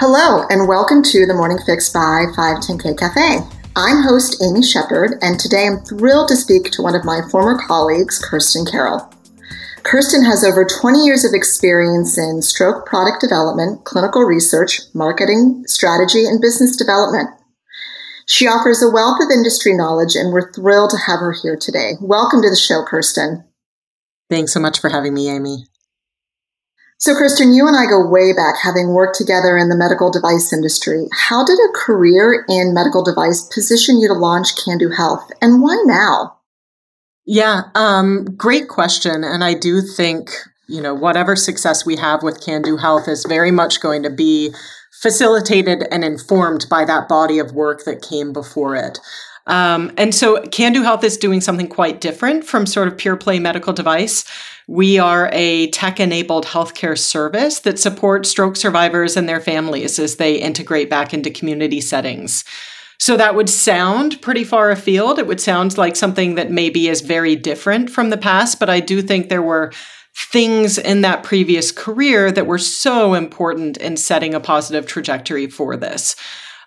Hello, and welcome to the Morning Fix by 510K Cafe. I'm host Amy Shepherd, and today I'm thrilled to speak to one of my former colleagues, Kirsten Carroll. Kirsten has over 20 years of experience in stroke product development, clinical research, marketing, strategy, and business development. She offers a wealth of industry knowledge, and we're thrilled to have her here today. Welcome to the show, Kirsten. Thanks so much for having me, Amy. So, Kirsten, you and I go way back, having worked together in the medical device industry. How did a career in medical device position you to launch Kandu Health, and why now? Yeah, um, great question. And I do think, you know, whatever success we have with Kandu Health is very much going to be facilitated and informed by that body of work that came before it. Um, and so Kandu Health is doing something quite different from sort of pure play medical device. We are a tech enabled healthcare service that supports stroke survivors and their families as they integrate back into community settings. So that would sound pretty far afield. It would sound like something that maybe is very different from the past, but I do think there were things in that previous career that were so important in setting a positive trajectory for this.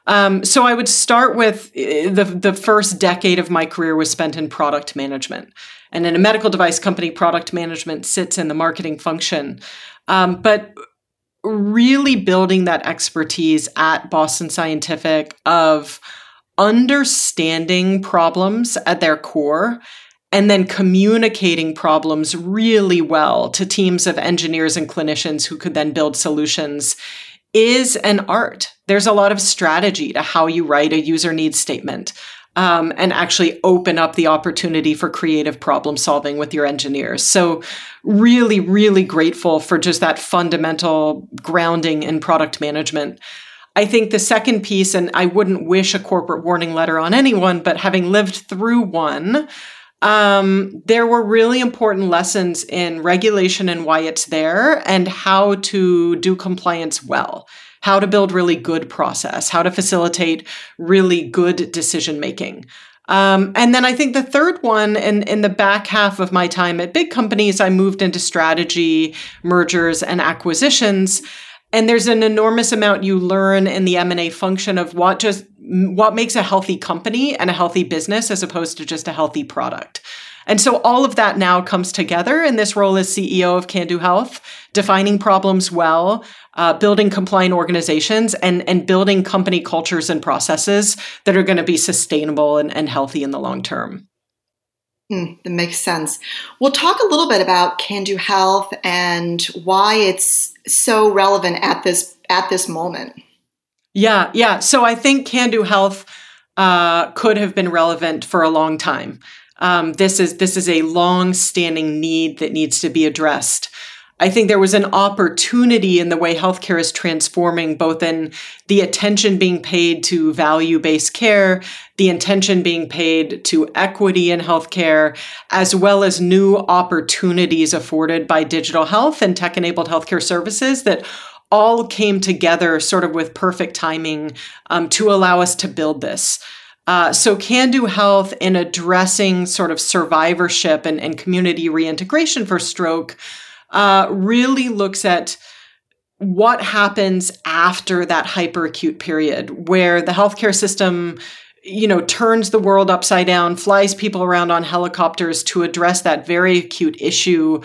Um, so I would start with eh, the the first decade of my career was spent in product management, and in a medical device company, product management sits in the marketing function. Um, but really building that expertise at Boston Scientific of understanding problems at their core and then communicating problems really well to teams of engineers and clinicians who could then build solutions is an art. There's a lot of strategy to how you write a user needs statement um, and actually open up the opportunity for creative problem solving with your engineers. So, really, really grateful for just that fundamental grounding in product management. I think the second piece, and I wouldn't wish a corporate warning letter on anyone, but having lived through one, um, there were really important lessons in regulation and why it's there and how to do compliance well how to build really good process how to facilitate really good decision making um, and then I think the third one, in, in the back half of my time at big companies, I moved into strategy, mergers, and acquisitions. And there's an enormous amount you learn in the M&A function of what just what makes a healthy company and a healthy business as opposed to just a healthy product. And so all of that now comes together in this role as CEO of Kandu Health, defining problems well, uh, building compliant organizations, and, and building company cultures and processes that are going to be sustainable and, and healthy in the long term. Mm, that makes sense. We'll talk a little bit about Kandu Health and why it's so relevant at this at this moment. Yeah, yeah. So I think Kandu Health uh, could have been relevant for a long time. Um, this is this is a long-standing need that needs to be addressed. I think there was an opportunity in the way healthcare is transforming, both in the attention being paid to value based care, the attention being paid to equity in healthcare, as well as new opportunities afforded by digital health and tech enabled healthcare services that all came together sort of with perfect timing um, to allow us to build this. Uh, so, Kandu Health in addressing sort of survivorship and, and community reintegration for stroke uh, really looks at what happens after that hyperacute period where the healthcare system you know turns the world upside down flies people around on helicopters to address that very acute issue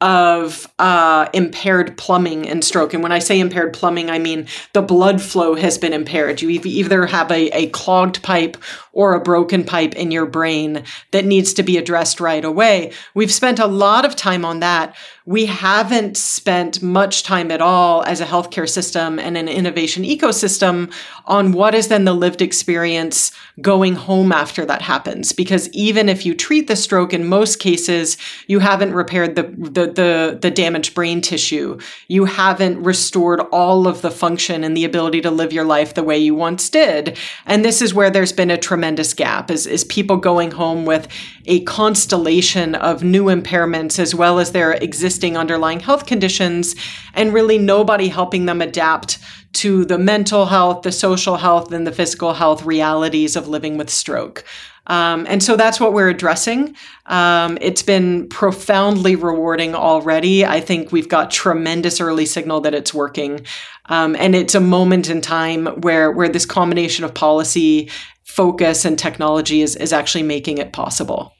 of uh, impaired plumbing and stroke. And when I say impaired plumbing, I mean the blood flow has been impaired. You either have a, a clogged pipe or a broken pipe in your brain that needs to be addressed right away. We've spent a lot of time on that. We haven't spent much time at all as a healthcare system and an innovation ecosystem on what is then the lived experience going home after that happens. Because even if you treat the stroke, in most cases, you haven't repaired the, the the the damaged brain tissue. You haven't restored all of the function and the ability to live your life the way you once did. And this is where there's been a tremendous gap is, is people going home with a constellation of new impairments as well as their existing underlying health conditions and really nobody helping them adapt to the mental health, the social health, and the physical health realities of living with stroke. Um, and so that's what we're addressing. Um, it's been profoundly rewarding already. I think we've got tremendous early signal that it's working. Um, and it's a moment in time where, where this combination of policy, focus, and technology is, is actually making it possible.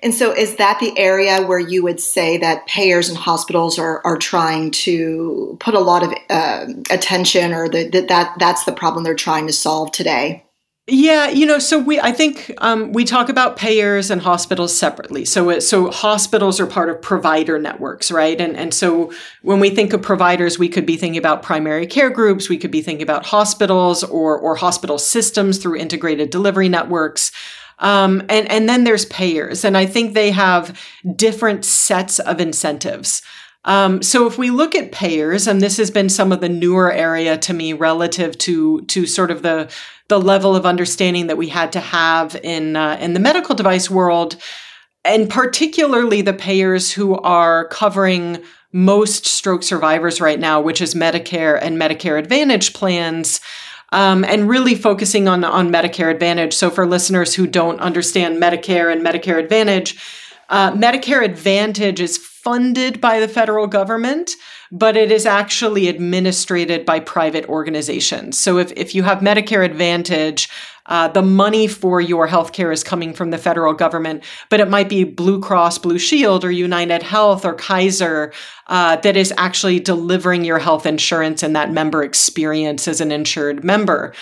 And so, is that the area where you would say that payers and hospitals are, are trying to put a lot of uh, attention, or that that that's the problem they're trying to solve today? Yeah, you know, so we I think um, we talk about payers and hospitals separately. So it, so hospitals are part of provider networks, right? And and so when we think of providers, we could be thinking about primary care groups, we could be thinking about hospitals or or hospital systems through integrated delivery networks. Um, and and then there's payers, and I think they have different sets of incentives. Um, so if we look at payers, and this has been some of the newer area to me relative to to sort of the the level of understanding that we had to have in uh, in the medical device world, and particularly the payers who are covering most stroke survivors right now, which is Medicare and Medicare Advantage plans. Um, and really focusing on on Medicare Advantage. So, for listeners who don't understand Medicare and Medicare Advantage, uh, Medicare Advantage is funded by the federal government, but it is actually administered by private organizations. So if, if you have Medicare Advantage, uh, the money for your healthcare is coming from the federal government, but it might be Blue Cross Blue Shield or United Health or Kaiser uh, that is actually delivering your health insurance and that member experience as an insured member.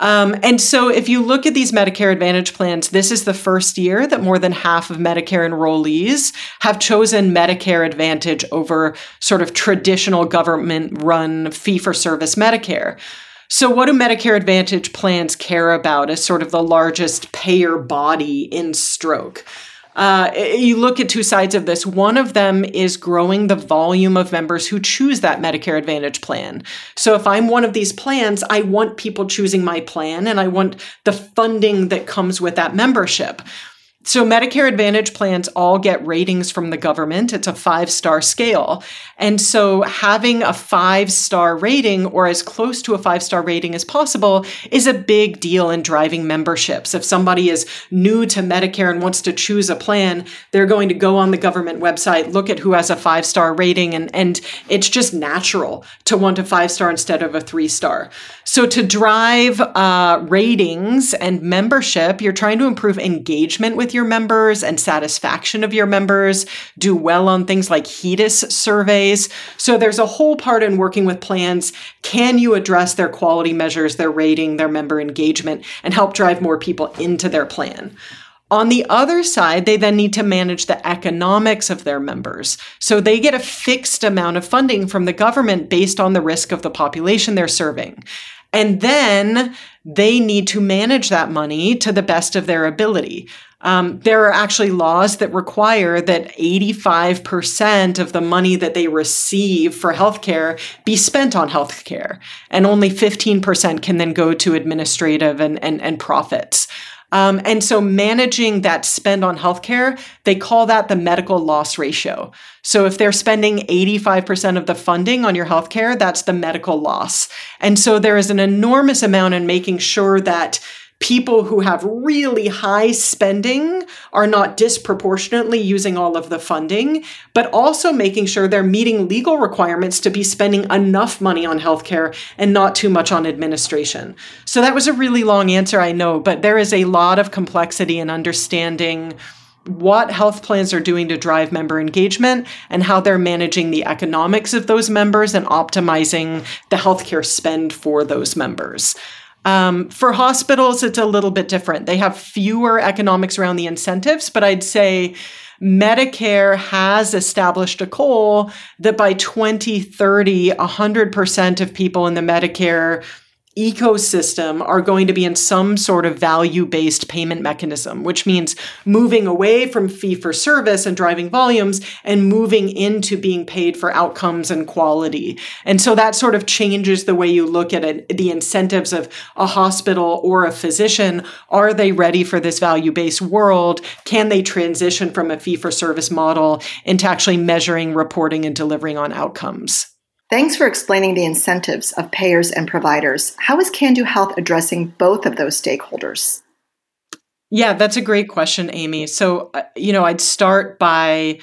Um, and so, if you look at these Medicare Advantage plans, this is the first year that more than half of Medicare enrollees have chosen Medicare Advantage over sort of traditional government run fee for service Medicare. So, what do Medicare Advantage plans care about as sort of the largest payer body in stroke? Uh, you look at two sides of this. One of them is growing the volume of members who choose that Medicare Advantage plan. So if I'm one of these plans, I want people choosing my plan and I want the funding that comes with that membership. So, Medicare Advantage plans all get ratings from the government. It's a five star scale. And so, having a five star rating or as close to a five star rating as possible is a big deal in driving memberships. If somebody is new to Medicare and wants to choose a plan, they're going to go on the government website, look at who has a five star rating, and, and it's just natural to want a five star instead of a three star. So, to drive uh, ratings and membership, you're trying to improve engagement with your your members and satisfaction of your members, do well on things like HEDIS surveys. So there's a whole part in working with plans. Can you address their quality measures, their rating, their member engagement, and help drive more people into their plan? On the other side, they then need to manage the economics of their members. So they get a fixed amount of funding from the government based on the risk of the population they're serving. And then they need to manage that money to the best of their ability. Um, there are actually laws that require that 85% of the money that they receive for healthcare be spent on healthcare, and only 15% can then go to administrative and, and, and profits. Um, and so managing that spend on healthcare, they call that the medical loss ratio. So if they're spending 85% of the funding on your healthcare, that's the medical loss. And so there is an enormous amount in making sure that people who have really high spending are not disproportionately using all of the funding, but also making sure they're meeting legal requirements to be spending enough money on healthcare and not too much on administration. So that was a really long answer, I know, but there is a lot of complexity in understanding what health plans are doing to drive member engagement and how they're managing the economics of those members and optimizing the healthcare spend for those members. Um, for hospitals, it's a little bit different. They have fewer economics around the incentives, but I'd say Medicare has established a goal that by 2030, 100% of people in the Medicare ecosystem are going to be in some sort of value based payment mechanism, which means moving away from fee for service and driving volumes and moving into being paid for outcomes and quality. And so that sort of changes the way you look at it, the incentives of a hospital or a physician. Are they ready for this value based world? Can they transition from a fee for service model into actually measuring, reporting, and delivering on outcomes? Thanks for explaining the incentives of payers and providers. How is Kandu Health addressing both of those stakeholders? Yeah, that's a great question, Amy. So, uh, you know, I'd start by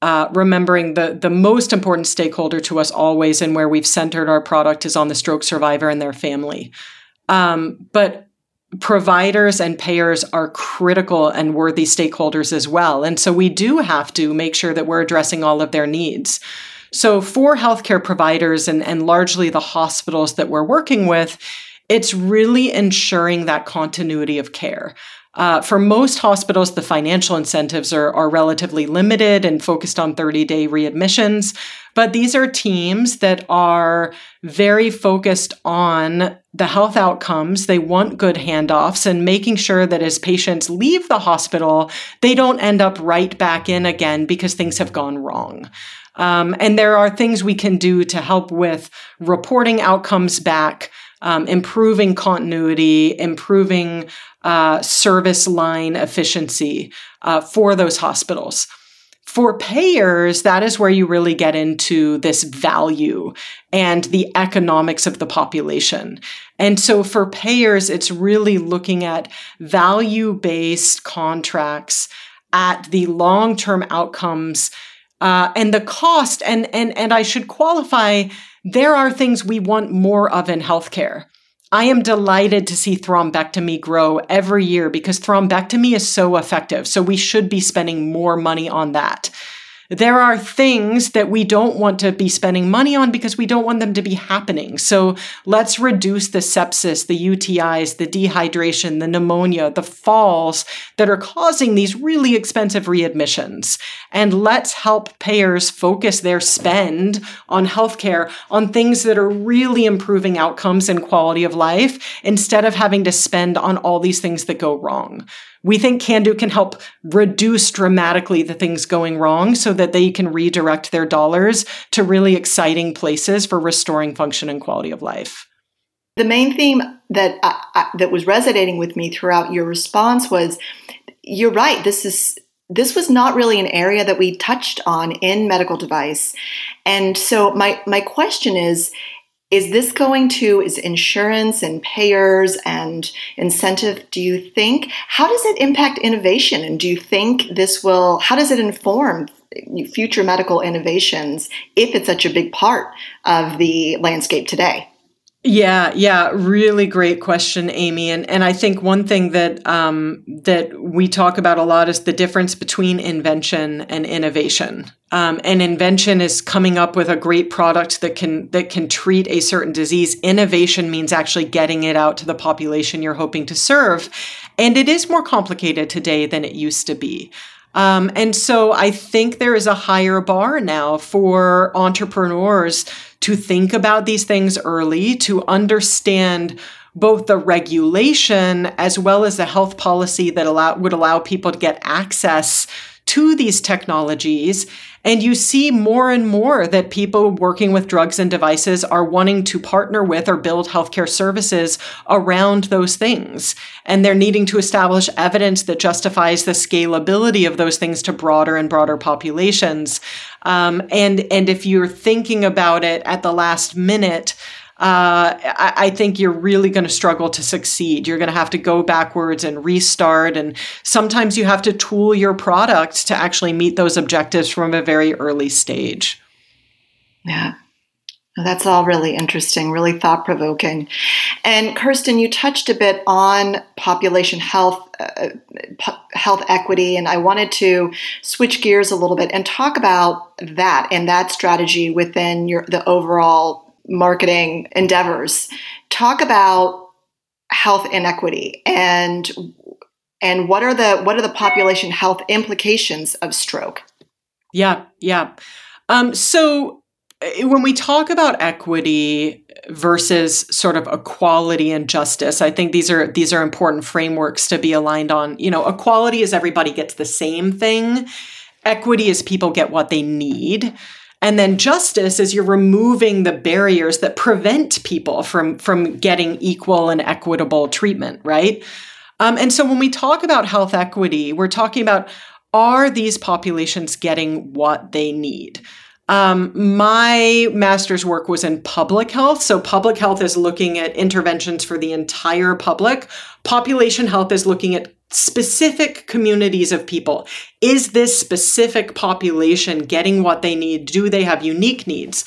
uh, remembering the the most important stakeholder to us always, and where we've centered our product is on the stroke survivor and their family. Um, but providers and payers are critical and worthy stakeholders as well, and so we do have to make sure that we're addressing all of their needs. So, for healthcare providers and, and largely the hospitals that we're working with, it's really ensuring that continuity of care. Uh, for most hospitals, the financial incentives are, are relatively limited and focused on 30 day readmissions. But these are teams that are very focused on the health outcomes. They want good handoffs and making sure that as patients leave the hospital, they don't end up right back in again because things have gone wrong. Um, and there are things we can do to help with reporting outcomes back, um, improving continuity, improving uh, service line efficiency uh, for those hospitals. For payers, that is where you really get into this value and the economics of the population. And so for payers, it's really looking at value based contracts at the long term outcomes uh, and the cost. And, and, and I should qualify there are things we want more of in healthcare. I am delighted to see thrombectomy grow every year because thrombectomy is so effective. So we should be spending more money on that. There are things that we don't want to be spending money on because we don't want them to be happening. So let's reduce the sepsis, the UTIs, the dehydration, the pneumonia, the falls that are causing these really expensive readmissions. And let's help payers focus their spend on healthcare on things that are really improving outcomes and quality of life instead of having to spend on all these things that go wrong. We think Kandu can help reduce dramatically the things going wrong so that they can redirect their dollars to really exciting places for restoring function and quality of life. The main theme that I, that was resonating with me throughout your response was you're right this is this was not really an area that we touched on in medical device. And so my my question is is this going to is insurance and payers and incentive do you think how does it impact innovation? And do you think this will how does it inform future medical innovations if it's such a big part of the landscape today yeah, yeah, really great question, Amy. And and I think one thing that um, that we talk about a lot is the difference between invention and innovation. Um, and invention is coming up with a great product that can that can treat a certain disease. Innovation means actually getting it out to the population you're hoping to serve, and it is more complicated today than it used to be. Um, and so I think there is a higher bar now for entrepreneurs to think about these things early, to understand both the regulation as well as the health policy that allow, would allow people to get access to these technologies. And you see more and more that people working with drugs and devices are wanting to partner with or build healthcare services around those things. And they're needing to establish evidence that justifies the scalability of those things to broader and broader populations. Um, and, and if you're thinking about it at the last minute, uh, I, I, think you're really going to struggle to succeed. You're going to have to go backwards and restart. And sometimes you have to tool your product to actually meet those objectives from a very early stage. Yeah. That's all really interesting, really thought provoking. And Kirsten, you touched a bit on population health, uh, health equity, and I wanted to switch gears a little bit and talk about that and that strategy within your the overall marketing endeavors. Talk about health inequity and and what are the what are the population health implications of stroke? Yeah yeah. Um, so eh, when we talk about equity versus sort of equality and justice i think these are these are important frameworks to be aligned on. You know equality is everybody gets the same thing. Equity is people get what they need and then justice is you're removing the barriers that prevent people from, from getting equal and equitable treatment, right? Um, and so when we talk about health equity, we're talking about are these populations getting what they need? Um, my master's work was in public health. So, public health is looking at interventions for the entire public. Population health is looking at specific communities of people. Is this specific population getting what they need? Do they have unique needs?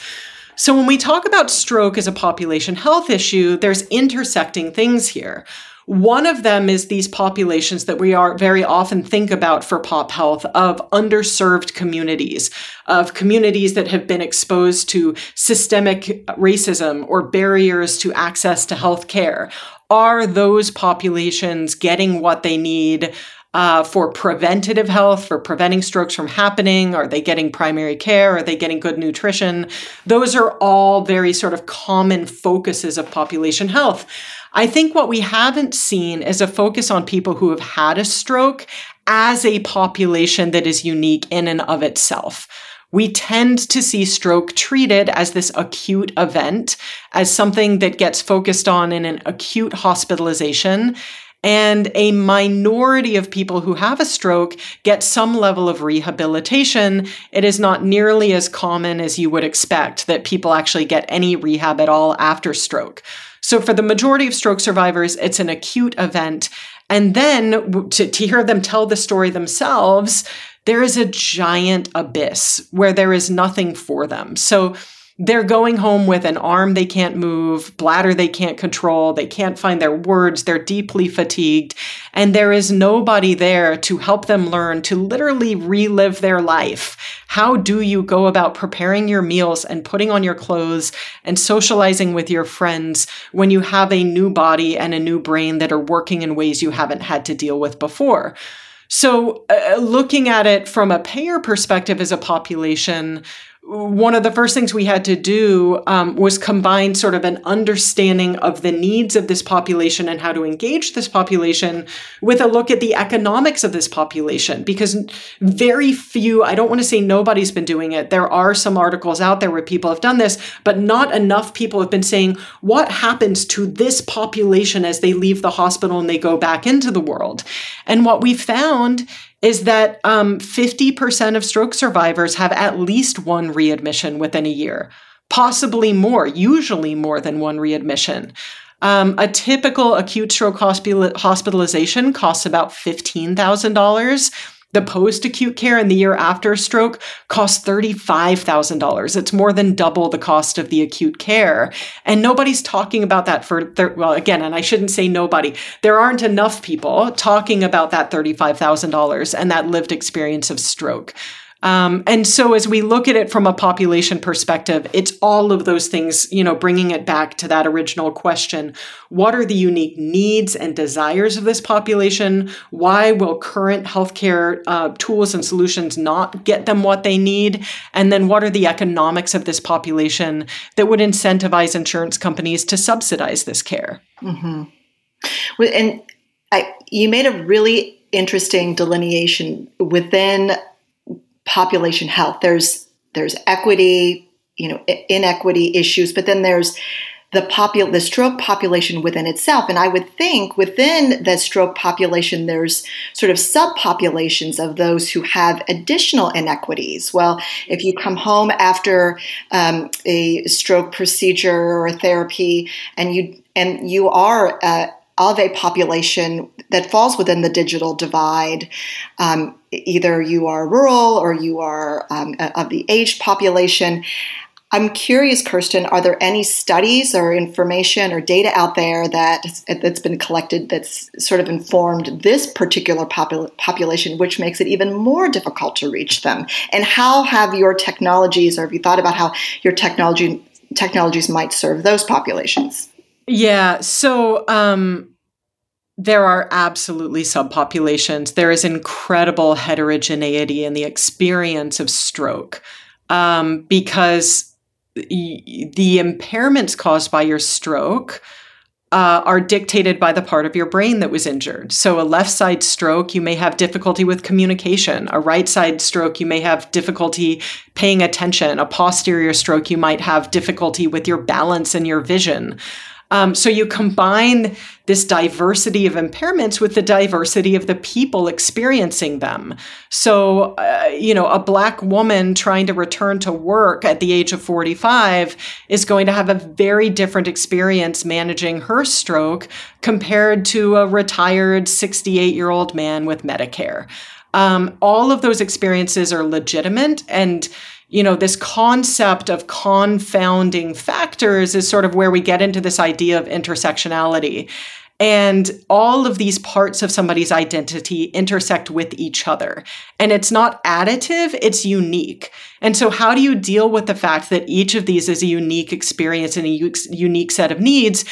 So, when we talk about stroke as a population health issue, there's intersecting things here. One of them is these populations that we are very often think about for pop health of underserved communities, of communities that have been exposed to systemic racism or barriers to access to health care. Are those populations getting what they need? Uh, for preventative health, for preventing strokes from happening? Are they getting primary care? Are they getting good nutrition? Those are all very sort of common focuses of population health. I think what we haven't seen is a focus on people who have had a stroke as a population that is unique in and of itself. We tend to see stroke treated as this acute event, as something that gets focused on in an acute hospitalization. And a minority of people who have a stroke get some level of rehabilitation. It is not nearly as common as you would expect that people actually get any rehab at all after stroke. So for the majority of stroke survivors, it's an acute event. And then to, to hear them tell the story themselves, there is a giant abyss where there is nothing for them. So they're going home with an arm they can't move, bladder they can't control, they can't find their words, they're deeply fatigued, and there is nobody there to help them learn to literally relive their life. How do you go about preparing your meals and putting on your clothes and socializing with your friends when you have a new body and a new brain that are working in ways you haven't had to deal with before? So, uh, looking at it from a payer perspective as a population, one of the first things we had to do um, was combine sort of an understanding of the needs of this population and how to engage this population with a look at the economics of this population. Because very few i don't want to say nobody's been doing it. There are some articles out there where people have done this but not enough people have been saying what happens to this population as they leave the hospital and they go back into the world? And what we found is that um, 50% of stroke survivors have at least one readmission within a year, possibly more, usually more than one readmission. Um, a typical acute stroke hospital- hospitalization costs about $15,000 the post acute care in the year after a stroke costs $35,000. It's more than double the cost of the acute care. And nobody's talking about that for, thir- well, again, and I shouldn't say nobody. There aren't enough people talking about that $35,000 and that lived experience of stroke. Um, and so as we look at it from a population perspective, it's all of those things, you know, bringing it back to that original question. What are the unique needs and desires of this population? Why will current healthcare uh, tools and solutions not get them what they need? And then what are the economics of this population that would incentivize insurance companies to subsidize this care? Mm-hmm. And I, you made a really interesting delineation within population health. There's there's equity, you know, inequity issues, but then there's the popul- the stroke population within itself. And I would think within the stroke population, there's sort of subpopulations of those who have additional inequities. Well, if you come home after um, a stroke procedure or therapy, and you and you are uh, of a population that falls within the digital divide. Um, either you are rural or you are um, of the aged population. I'm curious, Kirsten, are there any studies or information or data out there that that's been collected that's sort of informed this particular popul- population, which makes it even more difficult to reach them? And how have your technologies, or have you thought about how your technology technologies might serve those populations? Yeah. So um, there are absolutely subpopulations. There is incredible heterogeneity in the experience of stroke um, because the impairments caused by your stroke. Uh, are dictated by the part of your brain that was injured. So, a left side stroke, you may have difficulty with communication. A right side stroke, you may have difficulty paying attention. A posterior stroke, you might have difficulty with your balance and your vision. Um, so you combine this diversity of impairments with the diversity of the people experiencing them. So, uh, you know, a black woman trying to return to work at the age of 45 is going to have a very different experience managing her stroke compared to a retired 68 year old man with Medicare. Um, all of those experiences are legitimate and you know, this concept of confounding factors is sort of where we get into this idea of intersectionality. And all of these parts of somebody's identity intersect with each other. And it's not additive, it's unique. And so, how do you deal with the fact that each of these is a unique experience and a unique set of needs?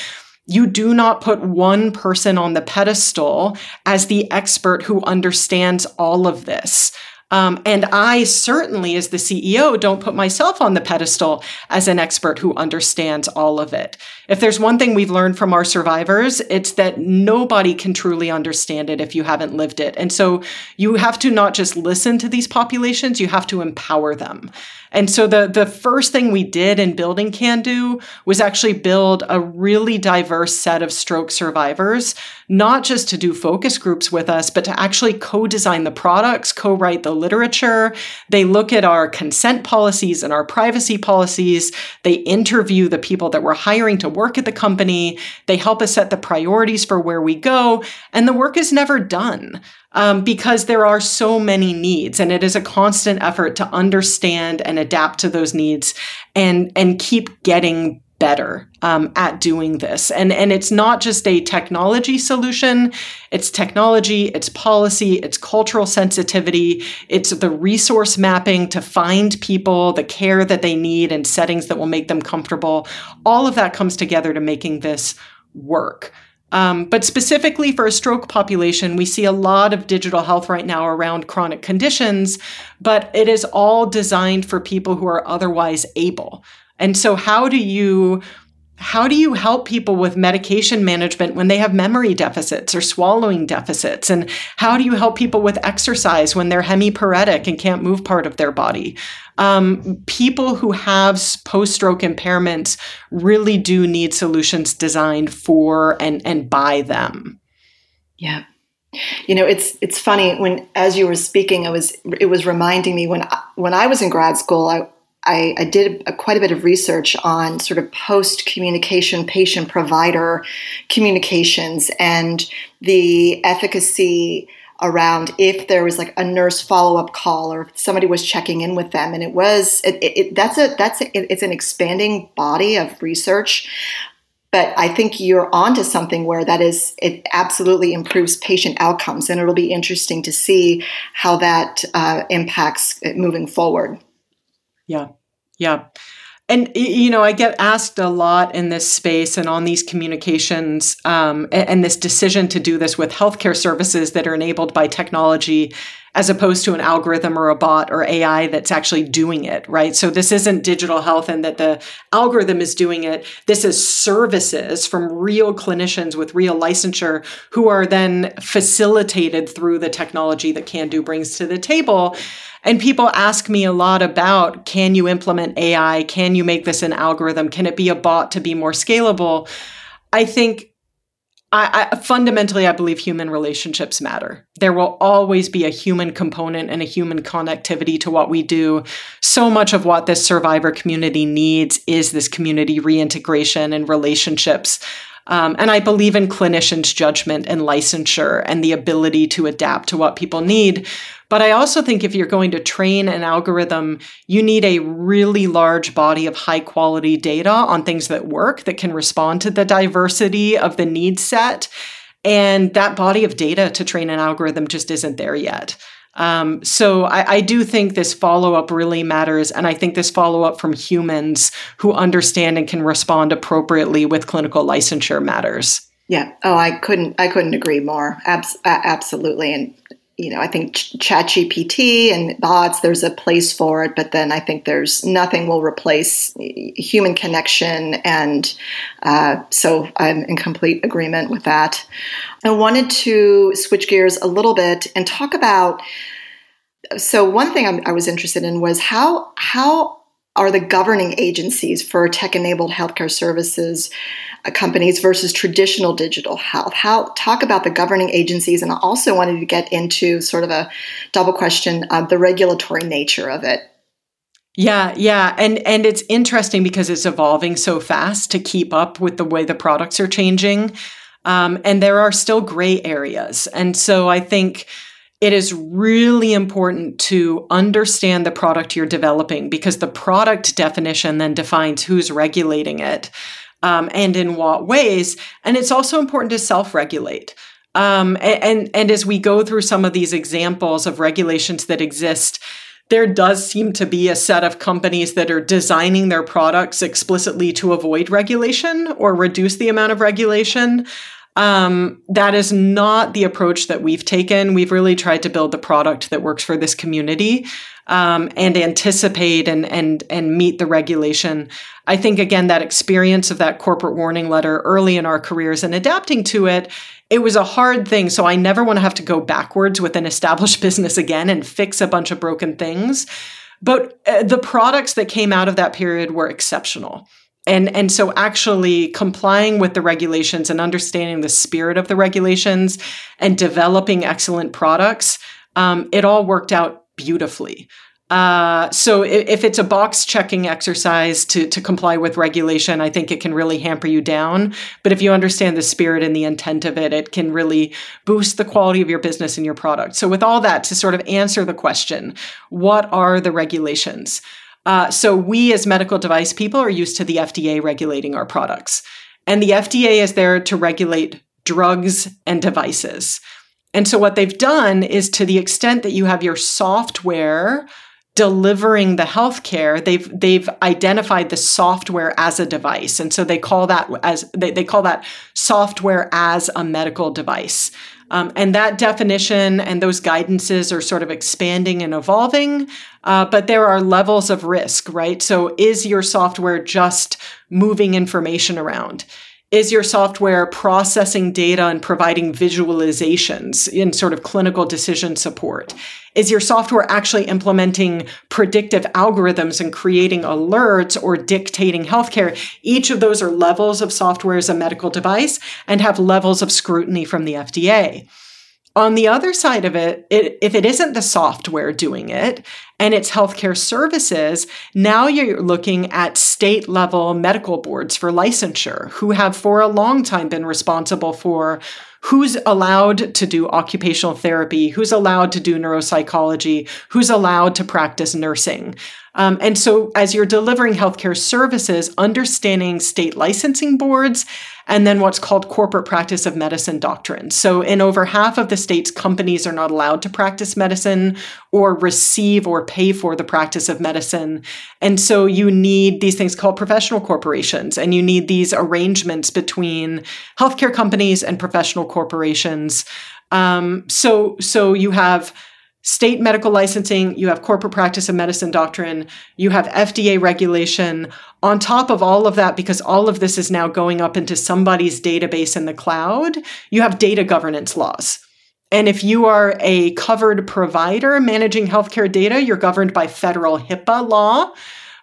You do not put one person on the pedestal as the expert who understands all of this. Um, and I certainly, as the CEO, don't put myself on the pedestal as an expert who understands all of it. If there's one thing we've learned from our survivors, it's that nobody can truly understand it if you haven't lived it. And so you have to not just listen to these populations, you have to empower them. And so the the first thing we did in building Kandu was actually build a really diverse set of stroke survivors, not just to do focus groups with us, but to actually co-design the products, co-write the literature. They look at our consent policies and our privacy policies. They interview the people that we're hiring to work at the company. They help us set the priorities for where we go, and the work is never done um, because there are so many needs and it is a constant effort to understand and adapt to those needs and and keep getting better um, at doing this. And and it's not just a technology solution. It's technology it's policy it's cultural sensitivity. It's the resource mapping to find people the care that they need and settings that will make them comfortable. All of that comes together to making this work. Um, but specifically for a stroke population, we see a lot of digital health right now around chronic conditions, but it is all designed for people who are otherwise able. And so, how do you how do you help people with medication management when they have memory deficits or swallowing deficits? And how do you help people with exercise when they're hemiparetic and can't move part of their body? Um, people who have post stroke impairments really do need solutions designed for and, and by them. Yeah. You know, it's it's funny when as you were speaking, I was it was reminding me when I, when I was in grad school, I I, I did a, quite a bit of research on sort of post communication patient provider communications and the efficacy around if there was like a nurse follow up call or somebody was checking in with them. And it was it, it, that's a that's a, it's an expanding body of research. But I think you're onto something where that is it absolutely improves patient outcomes. And it'll be interesting to see how that uh, impacts moving forward. Yeah. Yeah. And you know, I get asked a lot in this space and on these communications, um, and, and, this decision to do this with healthcare services that are enabled by technology, as opposed to an algorithm or a bot or AI that's actually doing it, right? So this isn't digital health, and that the algorithm is doing it. This is services from real clinicians with real licensure who are then facilitated through the technology that Kandu brings to the table. And people ask me a lot about can you implement AI? Can you make this an algorithm? Can it be a bot to be more scalable? I think I, I, fundamentally, I believe human relationships matter. There will always be a human component and a human connectivity to what we do. So much of what this survivor community needs is this community reintegration and relationships. Um, and I believe in clinicians' judgment and licensure and the ability to adapt to what people need. But I also think if you're going to train an algorithm, you need a really large body of high quality data on things that work that can respond to the diversity of the need set. And that body of data to train an algorithm just isn't there yet. Um, so I, I, do think this follow up really matters, and I think this follow up from humans who understand and can respond appropriately with clinical licensure matters. Yeah. Oh, I couldn't. I couldn't agree more. Abs- absolutely. And you know, I think ChatGPT and bots, there's a place for it, but then I think there's nothing will replace human connection. And uh, so I'm in complete agreement with that. I wanted to switch gears a little bit and talk about. So one thing I'm, i was interested in was how how are the governing agencies for tech enabled healthcare services uh, companies versus traditional digital health. How talk about the governing agencies, and I also wanted to get into sort of a double question of the regulatory nature of it. Yeah, yeah, and and it's interesting because it's evolving so fast to keep up with the way the products are changing, um, and there are still gray areas, and so I think it is really important to understand the product you're developing because the product definition then defines who's regulating it um, and in what ways, and it's also important to self-regulate. Um, and and as we go through some of these examples of regulations that exist there does seem to be a set of companies that are designing their products explicitly to avoid regulation or reduce the amount of regulation. Um, that is not the approach that we've taken. We've really tried to build the product that works for this community um, and anticipate and and and meet the regulation. I think again that experience of that corporate warning letter early in our careers and adapting to it it was a hard thing. So I never want to have to go backwards with an established business again and fix a bunch of broken things. But uh, the products that came out of that period were exceptional. And, and so actually complying with the regulations and understanding the spirit of the regulations and developing excellent products, um, it all worked out beautifully. Uh, so if, if, it's a box checking exercise to, to comply with regulation, I think it can really hamper you down. But if you understand the spirit and the intent of it, it can really boost the quality of your business and your product. So with all that, to sort of answer the question, what are the regulations? Uh, so we as medical device people are used to the FDA regulating our products. And the FDA is there to regulate drugs and devices. And so what they've done is to the extent that you have your software delivering the healthcare, they've they've identified the software as a device, and so they call that as they, they call that software as a medical device. Um, and that definition and those guidances are sort of expanding and evolving, uh, but there are levels of risk, right? So, is your software just moving information around? Is your software processing data and providing visualizations in sort of clinical decision support? Is your software actually implementing predictive algorithms and creating alerts or dictating healthcare? Each of those are levels of software as a medical device and have levels of scrutiny from the FDA. On the other side of it, it, if it isn't the software doing it and it's healthcare services, now you're looking at state level medical boards for licensure who have for a long time been responsible for who's allowed to do occupational therapy, who's allowed to do neuropsychology, who's allowed to practice nursing. Um, and so, as you're delivering healthcare services, understanding state licensing boards and then what's called corporate practice of medicine doctrine. So, in over half of the states, companies are not allowed to practice medicine or receive or pay for the practice of medicine. And so, you need these things called professional corporations, and you need these arrangements between healthcare companies and professional corporations. Um, so, so you have state medical licensing, you have corporate practice of medicine doctrine, you have FDA regulation. On top of all of that, because all of this is now going up into somebody's database in the cloud, you have data governance laws. And if you are a covered provider managing healthcare data, you're governed by federal HIPAA law.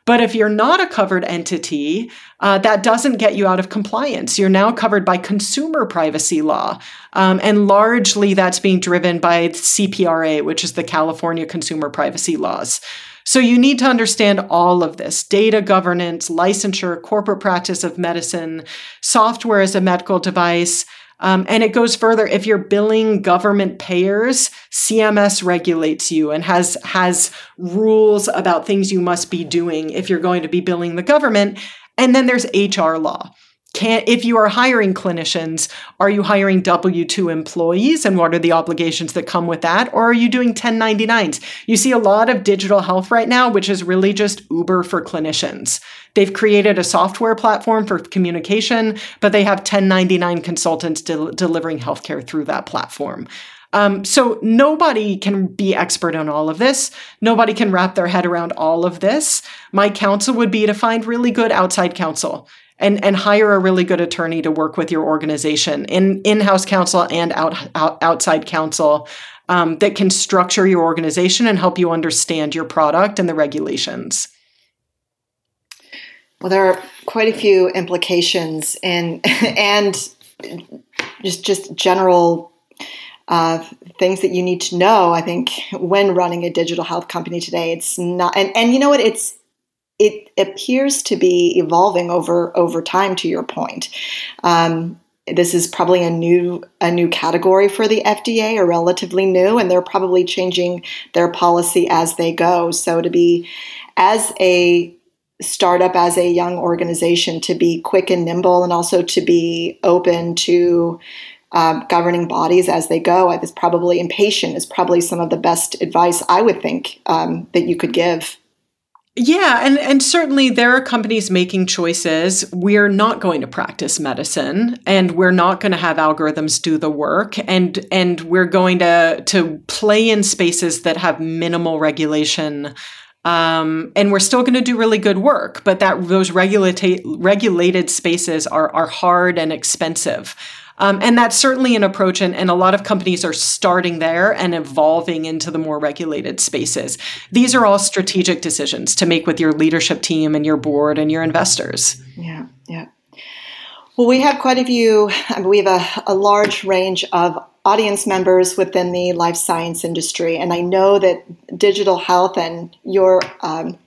But if you're not a covered entity, uh, that doesn't get you out of compliance. You're now covered by consumer privacy law. Um, and largely that's being driven by CPRA, which is the California Consumer Privacy Laws. So you need to understand all of this data governance, licensure, corporate practice of medicine, software as a medical device. Um, and it goes further. If you're billing government payers, CMS regulates you and has has rules about things you must be doing if you're going to be billing the government. And then there's HR law can if you are hiring clinicians are you hiring w2 employees and what are the obligations that come with that? Or are you doing 1099s you see a lot of digital health right now which is really just uber for clinicians. They've created a software platform for communication but they have 1099 consultants de- delivering healthcare through that platform. Um, so nobody can be expert on all of this. Nobody can wrap their head around all of this. My counsel would be to find really good outside counsel and and hire a really good attorney to work with your organization in in-house counsel and out, out outside counsel um, that can structure your organization and help you understand your product and the regulations Well, there are quite a few implications and and just just general uh, things that you need to know. I think when running a digital health company today, it's not, and, and you know what, it's it appears to be evolving over over time. To your point, um, this is probably a new a new category for the FDA, or relatively new, and they're probably changing their policy as they go. So to be as a startup, as a young organization, to be quick and nimble, and also to be open to um, governing bodies as they go. I was probably impatient is probably some of the best advice I would think um, that you could give. Yeah, and and certainly there are companies making choices. We're not going to practice medicine and we're not going to have algorithms do the work and and we're going to to play in spaces that have minimal regulation um, and we're still going to do really good work, but that those regulated regulated spaces are are hard and expensive. Um, and that's certainly an approach, and, and a lot of companies are starting there and evolving into the more regulated spaces. These are all strategic decisions to make with your leadership team and your board and your investors. Yeah, yeah. Well, we have quite a few, we have a, a large range of audience members within the life science industry, and I know that digital health and your um,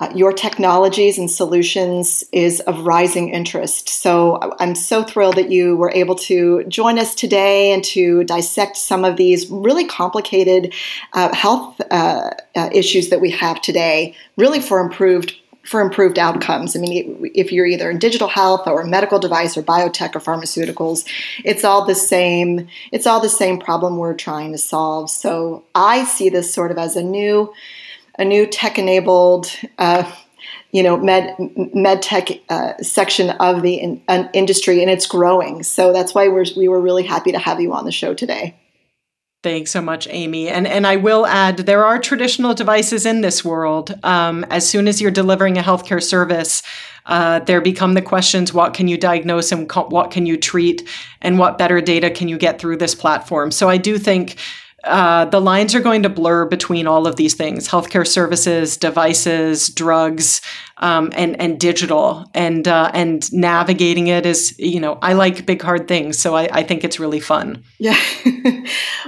uh, your technologies and solutions is of rising interest. So I'm so thrilled that you were able to join us today and to dissect some of these really complicated uh, health uh, uh issues that we have today, really for improved for improved outcomes. I mean, if you're either in digital health or medical device or biotech or pharmaceuticals, it's all the same. It's all the same problem we're trying to solve. So I see this sort of as a new a new tech-enabled, uh, you know, med med tech uh, section of the in, industry, and it's growing. So that's why we're we were really happy to have you on the show today. Thanks so much, Amy. And and I will add, there are traditional devices in this world. Um, as soon as you're delivering a healthcare service, uh, there become the questions: What can you diagnose and co- what can you treat, and what better data can you get through this platform? So I do think uh, the lines are going to blur between all of these things healthcare services devices drugs um, and and digital. And uh, and navigating it is you know I like big hard things so I, I think it's really fun. Yeah.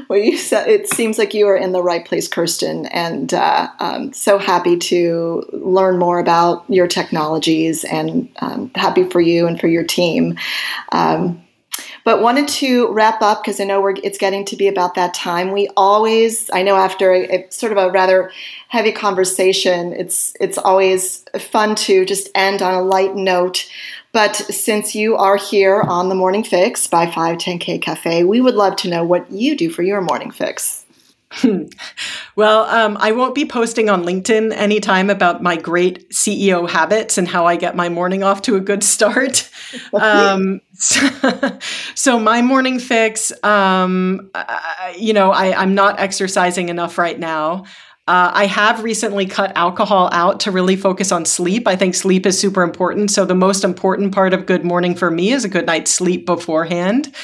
Well you said it seems like you are in the right place Kirsten and uh, I'm so happy to learn more about your technologies and um, happy for you and for your team. Um, but wanted to wrap up because I know we're, it's getting to be about that time. We always, I know after a, a, sort of a rather heavy conversation, it's it's always fun to just end on a light note. But since you are here on the Morning Fix by 510K Cafe, we would love to know what you do for your morning fix. well, um, I won't be posting on LinkedIn anytime about my great CEO habits and how I get my morning off to a good start. um, so, so, my morning fix, um, I, you know, I, I'm not exercising enough right now. Uh, I have recently cut alcohol out to really focus on sleep. I think sleep is super important. So, the most important part of good morning for me is a good night's sleep beforehand.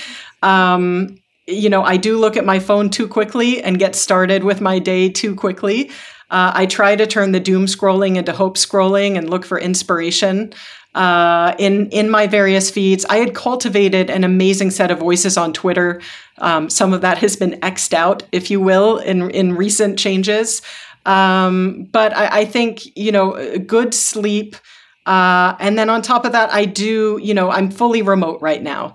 Um, you know, I do look at my phone too quickly and get started with my day too quickly. Uh, I try to turn the doom scrolling into hope scrolling and look for inspiration uh, in in my various feeds. I had cultivated an amazing set of voices on Twitter. Um, some of that has been xed out, if you will, in in recent changes. Um, but I, I, think you know, good sleep. Uh, and then on top of that, I do, you know, I'm fully remote right now.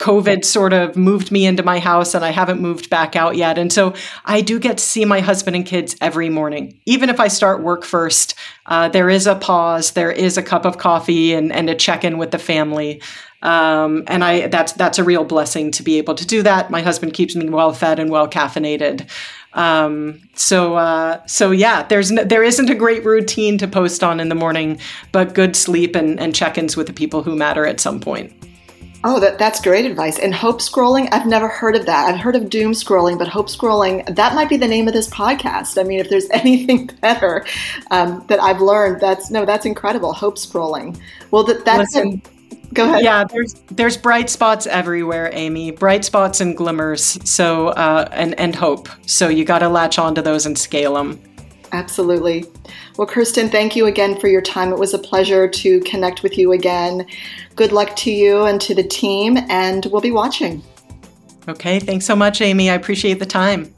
COVID sort of moved me into my house and I haven't moved back out yet. And so I do get to see my husband and kids every morning. Even if I start work first, uh, there is a pause, there is a cup of coffee and, and a check in with the family. Um, and I that's that's a real blessing to be able to do that. My husband keeps me well fed and well caffeinated. Um, so uh, so yeah, there's no, there isn't a great routine to post on in the morning, but good sleep and, and check-ins with the people who matter at some point. Oh, that, that's great advice. And hope scrolling, I've never heard of that. I've heard of doom scrolling, but hope scrolling, that might be the name of this podcast. I mean, if there's anything better um, that I've learned, that's no, that's incredible. Hope scrolling. Well, that, that's. Listen, go ahead. Yeah, there's there's bright spots everywhere, Amy. Bright spots and glimmers. So uh, and and hope. So you got to latch onto those and scale them. Absolutely. Well, Kirsten, thank you again for your time. It was a pleasure to connect with you again. Good luck to you and to the team, and we'll be watching. Okay, thanks so much, Amy. I appreciate the time.